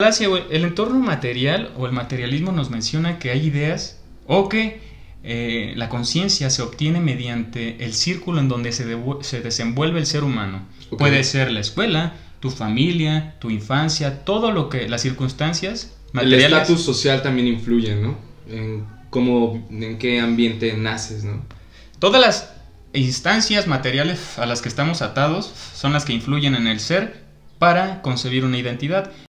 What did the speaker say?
El entorno material o el materialismo nos menciona que hay ideas o que eh, la conciencia se obtiene mediante el círculo en donde se, desenvuelve el ser humano. Puede ser la escuela, tu familia, tu infancia, todo lo que, las circunstancias materiales. El estatus social también influye, ¿no? En cómo, en qué ambiente naces, ¿no? Todas las instancias materiales a las que estamos atados son las que influyen en el ser para concebir una identidad.